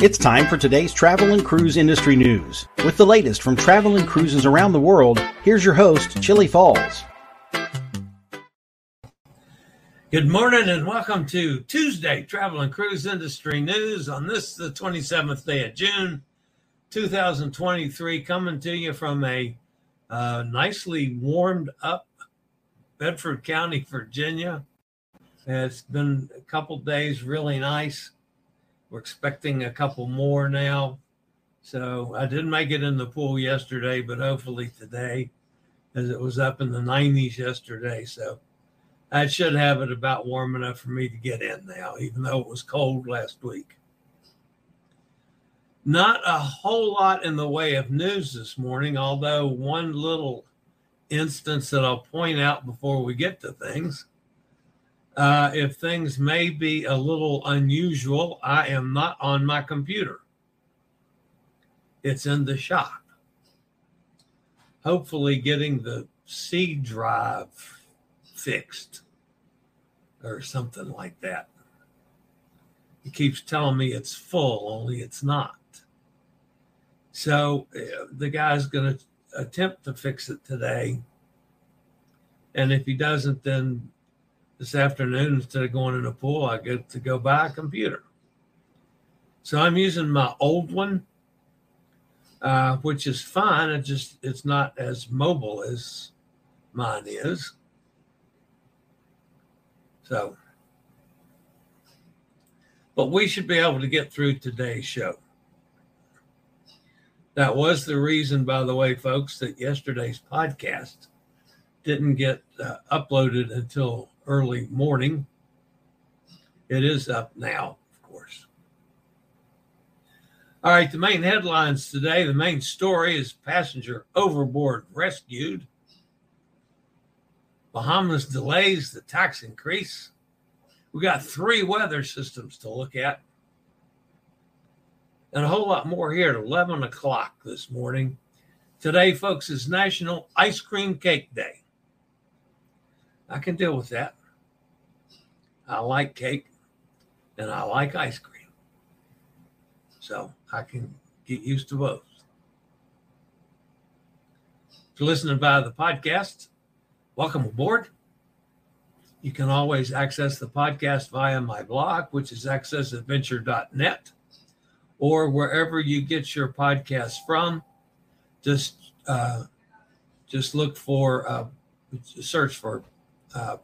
It's time for today's travel and cruise industry news. With the latest from travel and cruises around the world, here's your host, Chillie Falls. Good morning and welcome to Tuesday Travel and Cruise Industry News on this, the 27th day of June, 2023, coming to you from a uh, nicely warmed up Bedford County, Virginia. It's been a couple days really nice. We're expecting a couple more now. So I didn't make it in the pool yesterday, but hopefully today, as it was up in the 90s yesterday. So I should have it about warm enough for me to get in now, even though it was cold last week. Not a whole lot in the way of news this morning, although one little instance that I'll point out before we get to things uh, if things may be a little unusual, I am not on my computer. It's in the shop. Hopefully, getting the C drive fixed or something like that. He keeps telling me it's full, only it's not. So uh, the guy's going to attempt to fix it today. And if he doesn't, then this afternoon instead of going in a pool i get to go buy a computer. So i'm using my old one uh, which is fine. It just it's not as mobile as mine is. So but we should be able to get through today's show. That was the reason by the way folks that yesterday's podcast didn't get uh, uploaded until early morning. It is up now, of course. All right, the main headlines today the main story is passenger overboard rescued. Bahamas delays the tax increase. We got three weather systems to look at. And a whole lot more here at 11 o'clock this morning. Today, folks, is National Ice Cream Cake Day. I can deal with that. I like cake and I like ice cream. So I can get used to both. If you're listening via the podcast, welcome aboard. You can always access the podcast via my blog, which is accessadventure.net, or wherever you get your podcasts from. Just uh, just look for uh, search for uh,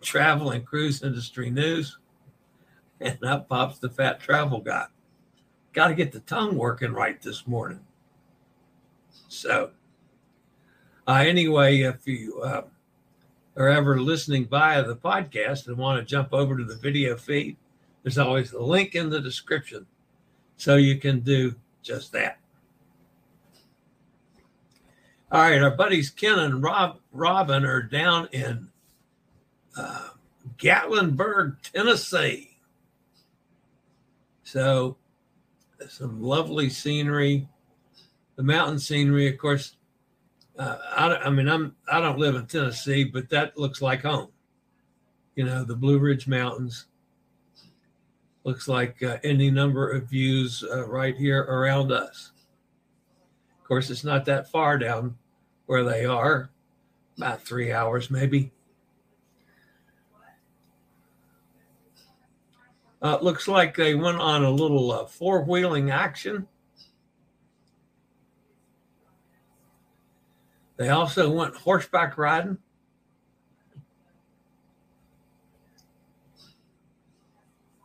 travel and cruise industry news, and up pops the fat travel guy. Got to get the tongue working right this morning. So, uh, anyway, if you uh, are ever listening via the podcast and want to jump over to the video feed, there's always a link in the description so you can do just that. All right, our buddies Ken and Rob Robin are down in Gatlinburg, Tennessee. So, some lovely scenery. The mountain scenery, of course. Uh, I, I mean, I'm I don't live in Tennessee, but that looks like home. You know, the Blue Ridge Mountains. Looks like uh, any number of views uh, right here around us. Of course, it's not that far down where they are, about three hours maybe. Uh, looks like they went on a little uh, four wheeling action. They also went horseback riding.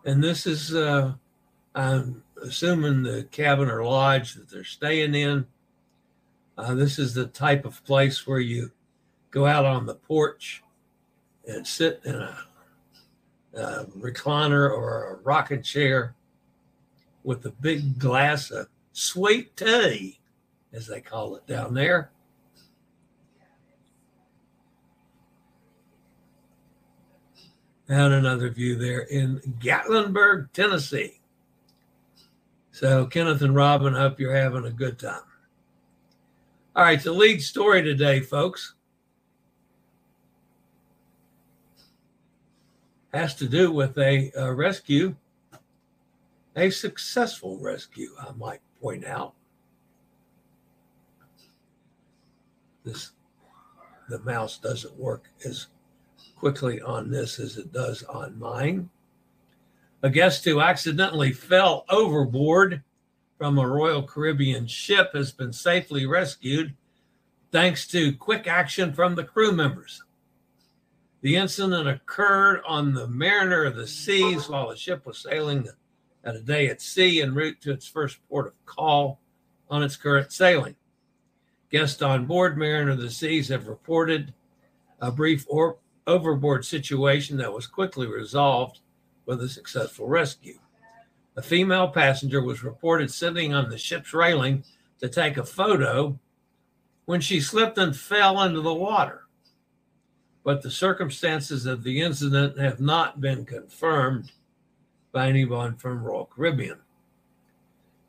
And this is, uh, I'm assuming, the cabin or lodge that they're staying in. Uh, this is the type of place where you go out on the porch and sit in a uh, recliner or a rocking chair with a big glass of sweet tea, as they call it down there. And another view there in Gatlinburg, Tennessee. So, Kenneth and Robin, hope you're having a good time. All right, the lead story today, folks. Has to do with a, a rescue, a successful rescue, I might point out. This the mouse doesn't work as quickly on this as it does on mine. A guest who accidentally fell overboard from a Royal Caribbean ship has been safely rescued thanks to quick action from the crew members. The incident occurred on the Mariner of the Seas while the ship was sailing at a day at sea en route to its first port of call on its current sailing. Guests on board Mariner of the Seas have reported a brief or overboard situation that was quickly resolved with a successful rescue. A female passenger was reported sitting on the ship's railing to take a photo when she slipped and fell into the water but the circumstances of the incident have not been confirmed by anyone from Royal Caribbean.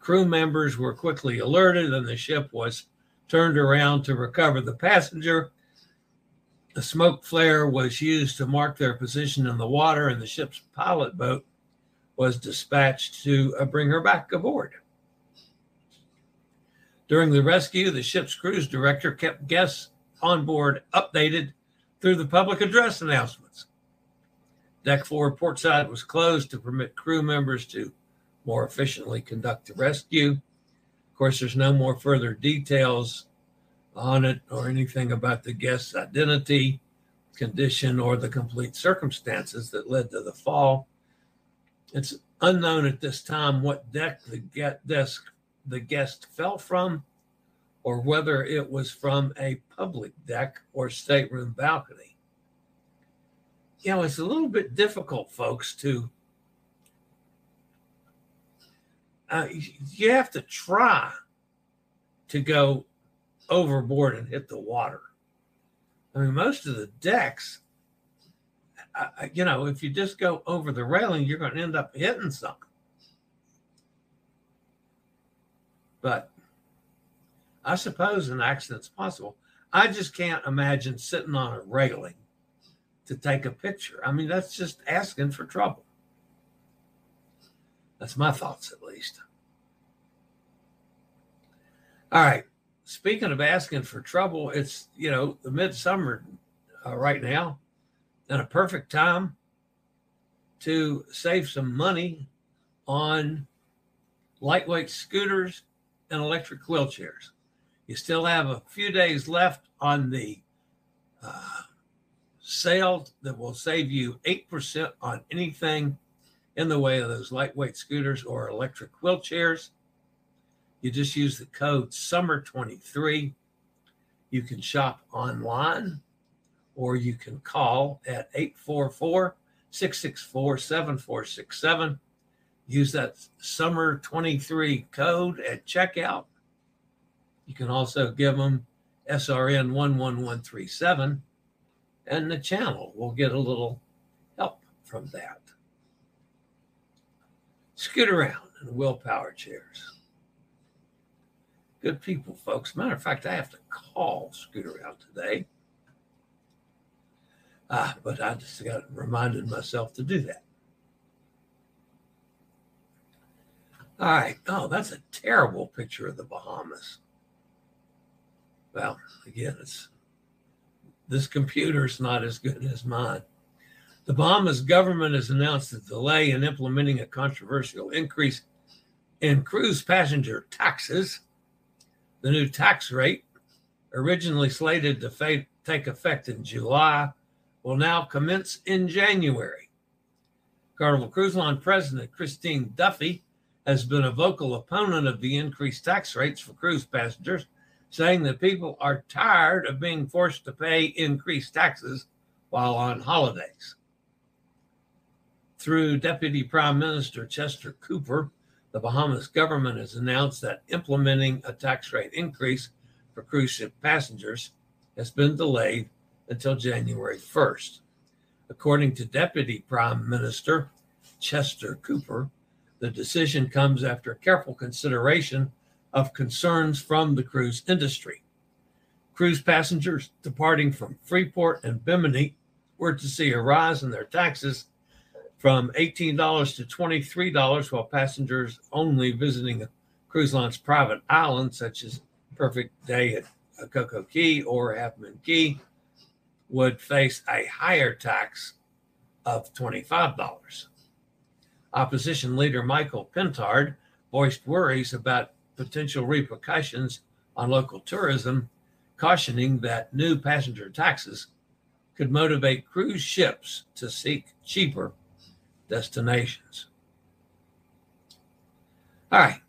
Crew members were quickly alerted and the ship was turned around to recover the passenger. A smoke flare was used to mark their position in the water, and the ship's pilot boat was dispatched to uh, bring her back aboard. During the rescue, the ship's cruise director kept guests on board updated through the public address announcements. Deck 4 portside was closed to permit crew members to more efficiently conduct the rescue. Of course, there's no more further details on it or anything about the guest's identity, condition, or the complete circumstances that led to the fall. It's unknown at this time what deck the desk the guest fell from or whether it was from a public deck or stateroom balcony. You know, it's a little bit difficult, folks, to. Uh, you have to try to go overboard and hit the water. I mean, most of the decks, uh, you know, if you just go over the railing, you're going to end up hitting something. But I suppose an accident's possible. I just can't imagine sitting on a railing to take a picture. I mean, that's just asking for trouble. That's my thoughts, at least. All right. Speaking of asking for trouble, it's, you know, the midsummer uh, right now and a perfect time to save some money on lightweight scooters and electric wheelchairs. You still have a few days left on the uh, sale that will save you 8% on anything in the way of those lightweight scooters or electric wheelchairs. You just use the code SUMMER23. You can shop online or you can call at 844 664 7467. Use that SUMMER23 code at checkout you can also give them SRN 11137, and the channel will get a little help from that. Scootaround. and willpower chairs. Good people, folks. Matter of fact, I have to call Scootaround today. Ah, but I just got reminded myself to do that. All right. Oh, that's a terrible picture of the Bahamas. Well, again, it's this computer's not as good as mine. The Bahamas government has announced a delay in implementing a controversial increase in cruise passenger taxes. The new tax rate, originally slated to fa- take effect in July, will now commence in January. Carnival Cruise Line President Christine Duffy has been a vocal opponent of the increased tax rates for cruise passengers, saying that people are tired of being forced to pay increased taxes while on holidays. Through Deputy Prime Minister Chester Cooper, the Bahamas government has announced that implementing a tax rate increase for cruise ship passengers has been delayed until January 1st. According to Deputy Prime Minister Chester Cooper, the decision comes after careful consideration of concerns from the cruise industry. Cruise passengers departing from Freeport and Bimini were to see a rise in their taxes from $18 to $23, while passengers only visiting a cruise line's private island, such as Perfect Day at CocoCay or Half Moon Cay, would face a higher tax of $25. Opposition leader Michael Pintard voiced worries about potential repercussions on local tourism, cautioning that new passenger taxes could motivate cruise ships to seek cheaper destinations. All right.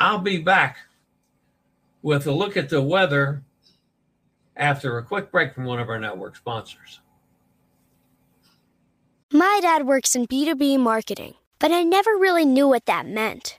I'll be back with a look at the weather after a quick break from one of our network sponsors. My dad works in B2B marketing, but I never really knew what that meant.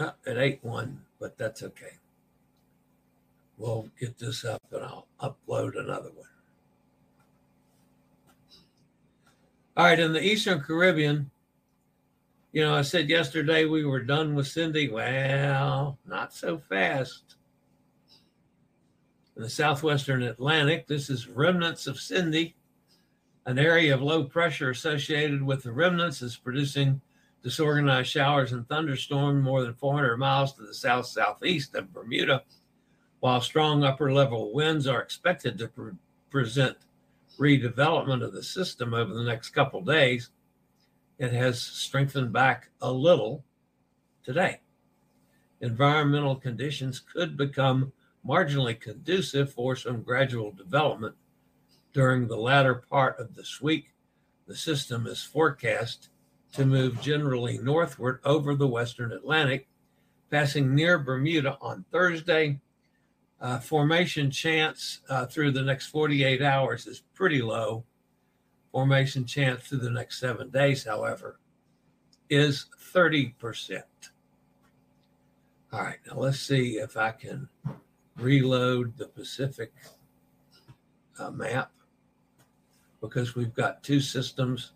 Oh, it ain't one, but that's okay. We'll get this up and I'll upload another one. All right, in the Eastern Caribbean, you know, I said yesterday we were done with Cindy. Well, not so fast. In the southwestern Atlantic, this is remnants of Cindy. An area of low pressure associated with the remnants is producing disorganized showers and thunderstorms more than 400 miles to the south southeast of Bermuda, while strong upper level winds are expected to pre- present redevelopment of the system over the next couple days. It has strengthened back a little today. Environmental conditions could become marginally conducive for some gradual development during the latter part of this week. The system is forecast to move generally northward over the western Atlantic, passing near Bermuda on Thursday. Uh, formation chance uh, through the next 48 hours is pretty low. Formation chance through the next seven days, however, is 30%. All right, now let's see if I can reload the Pacific uh, map because we've got two systems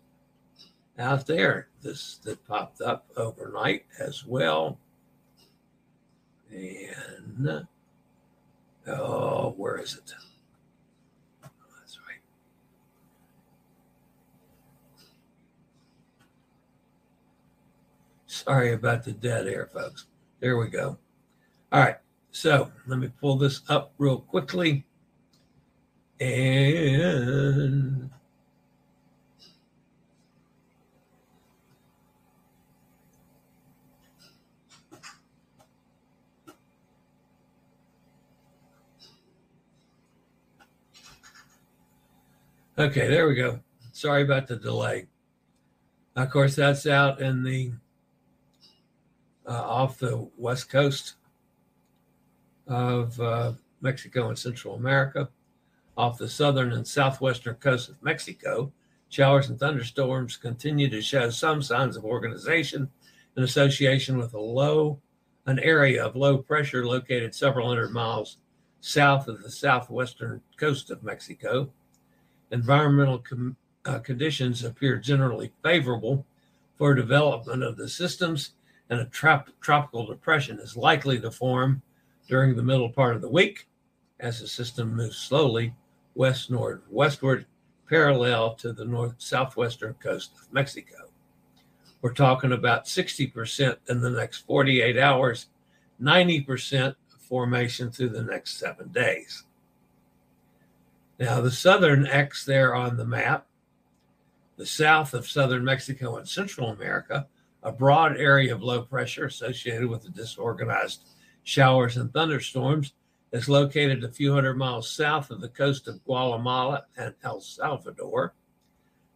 out there this that popped up overnight as well. And oh, where is it? That's right. Sorry about the dead air, folks. There we go. All right. So let me pull this up real quickly. And Okay, there we go. Sorry about the delay. Of course, that's out in the uh, off the west coast of uh, Mexico and Central America, off the southern and southwestern coast of Mexico. Showers and thunderstorms continue to show some signs of organization in association with a low, an area of low pressure located several hundred miles south of the southwestern coast of Mexico environmental com- uh, conditions appear generally favorable for development of the systems, and a trop- tropical depression is likely to form during the middle part of the week as the system moves slowly west northwestward, parallel to the north southwestern coast of Mexico. We're talking about 60% in the next 48 hours, 90% formation through the next seven days. Now, the southern X there on the map, the south of southern Mexico and Central America, a broad area of low pressure associated with the disorganized showers and thunderstorms, is located a few hundred miles south of the coast of Guatemala and El Salvador.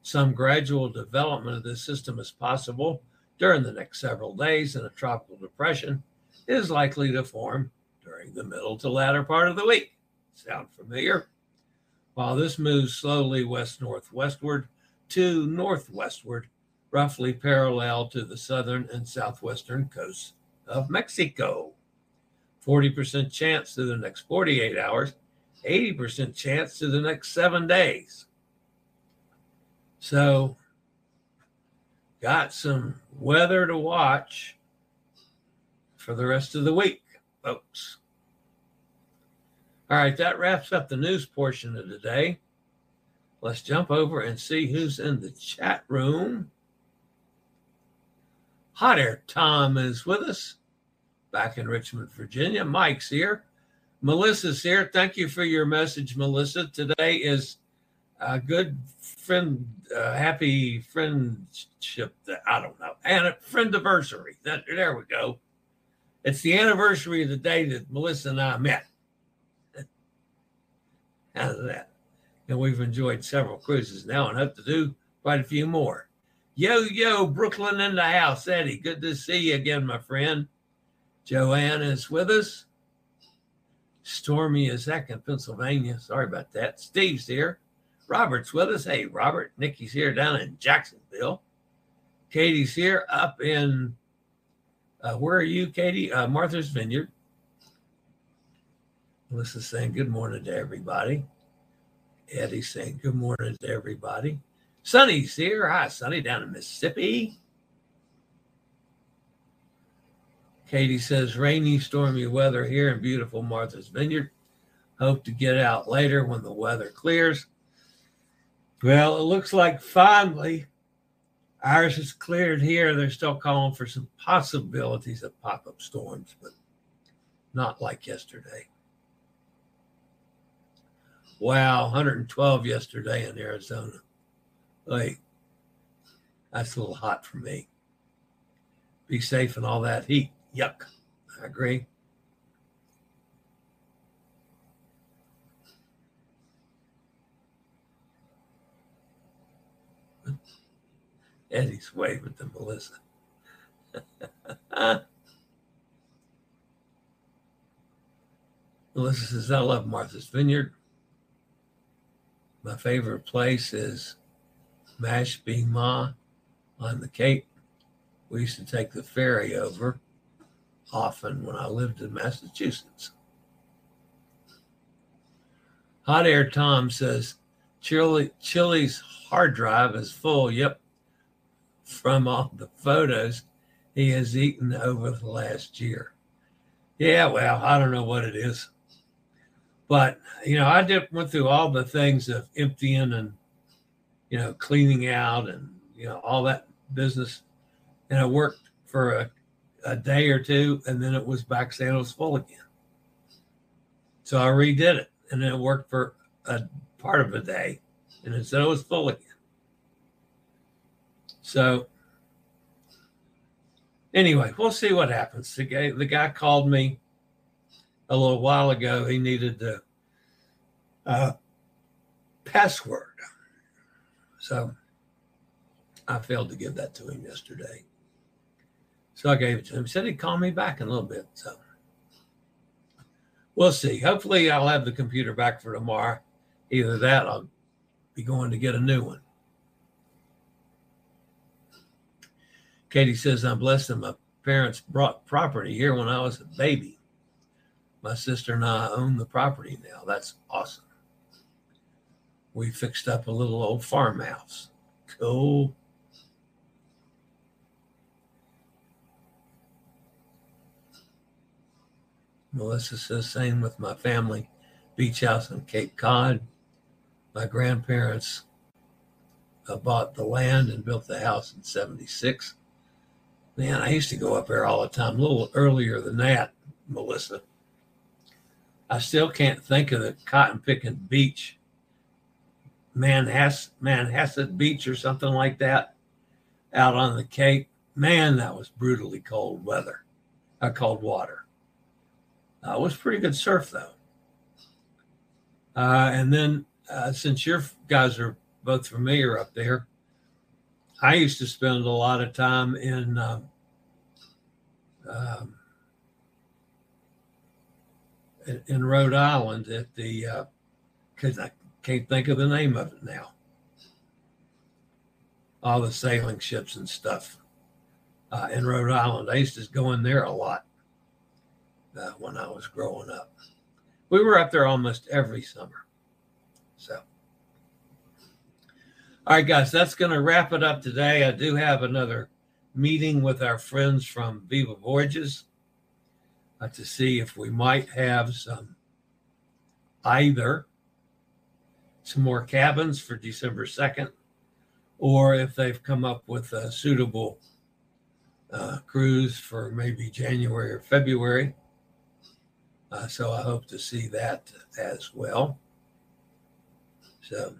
Some gradual development of this system is possible during the next several days, and a tropical depression is likely to form during the middle to latter part of the week. Sound familiar? While this moves slowly west northwestward to northwestward, roughly parallel to the southern and southwestern coasts of Mexico. 40% chance to the next 48 hours, 80% chance to the next seven days. So, got some weather to watch for the rest of the week, folks. All right, that wraps up the news portion of the day. Let's jump over and see who's in the chat room. Hot Air Tom is with us back in Richmond, Virginia. Mike's here. Melissa's here. Thank you for your message, Melissa. Today is a good friend, uh, happy friendship. I don't know, and a friend anniversary. That there we go. It's the anniversary of the day that Melissa and I met out of that. And we've enjoyed several cruises now and hope to do quite a few more. Yo, yo, Brooklyn in the house. Eddie, good to see you again, my friend. Joanne is with us. Stormy is back in Pennsylvania. Sorry about that. Steve's here. Robert's with us. Hey, Robert. Nikki's here down in Jacksonville. Katie's here up in, uh, where are you, Katie? Uh, Martha's Vineyard. Melissa's saying good morning to everybody. Eddie's saying good morning to everybody. Sonny's here. Hi, Sonny, down in Mississippi. Katie says rainy, stormy weather here in beautiful Martha's Vineyard. Hope to get out later when the weather clears. Well, it looks like finally ours is cleared here. They're still calling for some possibilities of pop up storms, but not like yesterday. Wow, 112 yesterday in Arizona. Like, that's a little hot for me. Be safe in all that heat. Yuck. I agree. Eddie's waving to Melissa. Melissa says, I love Martha's Vineyard. My favorite place is Mashpee Ma on the Cape. We used to take the ferry over often when I lived in Massachusetts. Hot Air Tom says Chillie, Chillie's hard drive is full. Yep. From all the photos he has eaten over the last year. Yeah, well, I don't know what it is. But you know, I did went through all the things of emptying and you know cleaning out and you know all that business, and I worked for a, a day or two, and then it was back was full again. So I redid it, and then it worked for a part of a day, and it said it was full again. So anyway, we'll see what happens. The guy, the guy called me a little while ago. He needed the uh, password. So I failed to give that to him yesterday. So I gave it to him. He said he'd call me back in a little bit. So we'll see. Hopefully, I'll have the computer back for tomorrow. Either that, I'll be going to get a new one. Katie says, I'm blessed that my parents brought property here when I was a baby. My sister and I own the property now. That's awesome. We fixed up a little old farmhouse. Cool. Melissa says, same with my family. Beach house on Cape Cod. My grandparents uh, bought the land and built the house in 76. Man, I used to go up there all the time, a little earlier than that, Melissa. I still can't think of the cotton picking beach, Manhasset, Manhasset Beach or something like that, out on the Cape. Man, that was brutally cold weather, uh, cold water. Uh, it was pretty good surf though. Uh, and then uh, since your guys are both familiar up there, I used to spend a lot of time in um, um, in Rhode Island at the uh, because I can't think of the name of it now. All the sailing ships and stuff uh, in Rhode Island. I used to go in there a lot uh, when I was growing up. We were up there almost every summer. So, all right, guys, that's going to wrap it up today. I do have another meeting with our friends from Viva Voyages uh, to see if we might have some either some more cabins for December 2nd or if they've come up with a suitable uh, cruise for maybe January or February. Uh, so I hope to see that as well. So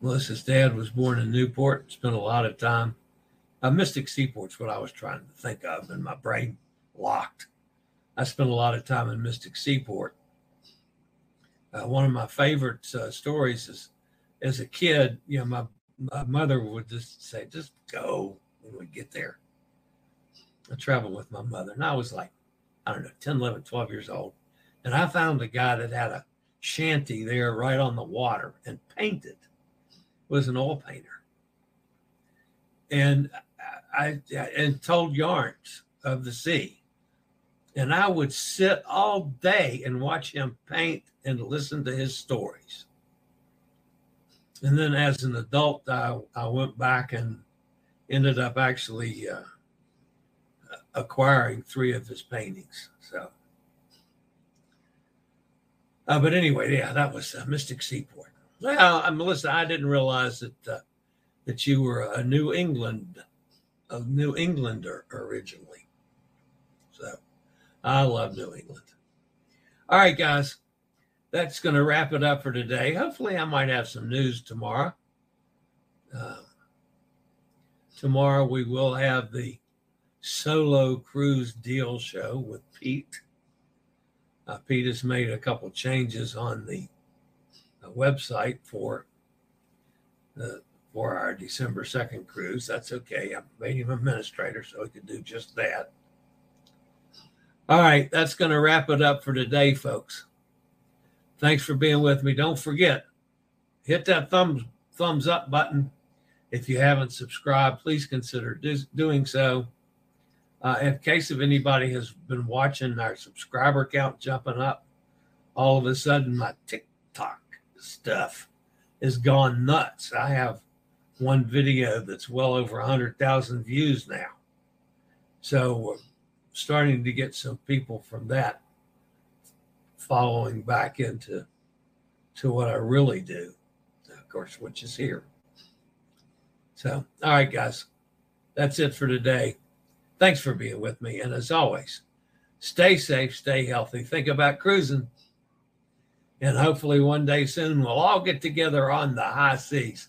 Melissa's dad was born in Newport, spent a lot of time. Uh, Mystic Seaport's what I was trying to think of, and my brain locked. I spent a lot of time in Mystic Seaport. Uh, one of my favorite uh, stories is as a kid, you know, my, my mother would just say, just go when we get there. I traveled with my mother, and I was like, I don't know, 10, 11, 12 years old. And I found a guy that had a shanty there right on the water and painted was an oil painter. And I and told yarns of the sea. And I would sit all day and watch him paint and listen to his stories. And then as an adult, I, I went back and ended up actually uh, acquiring three of his paintings. So, uh, but anyway, yeah, that was uh, Mystic Seaport. Well, uh, Melissa, I didn't realize that uh, that you were a New England, a New Englander originally. So, I love New England. All right, guys, that's going to wrap it up for today. Hopefully, I might have some news tomorrow. Uh, tomorrow we will have the solo cruise deal show with Pete. Uh, Pete has made a couple changes on the website for the for our December 2nd cruise. That's okay. I made him administrator so he could do just that. All right, that's going to wrap it up for today, folks. Thanks for being with me. Don't forget, hit that thumbs thumbs up button. If you haven't subscribed, please consider do, doing so. Uh, in case if anybody has been watching our subscriber count jumping up, all of a sudden my TikTok stuff has gone nuts. I have one video that's well over 100,000 views now. So we're starting to get some people from that following back into to what I really do, of course, which is here. So, all right, guys, That's it for today. Thanks for being with me. And as always, stay safe, stay healthy, think about cruising. And hopefully, one day soon, we'll all get together on the high seas.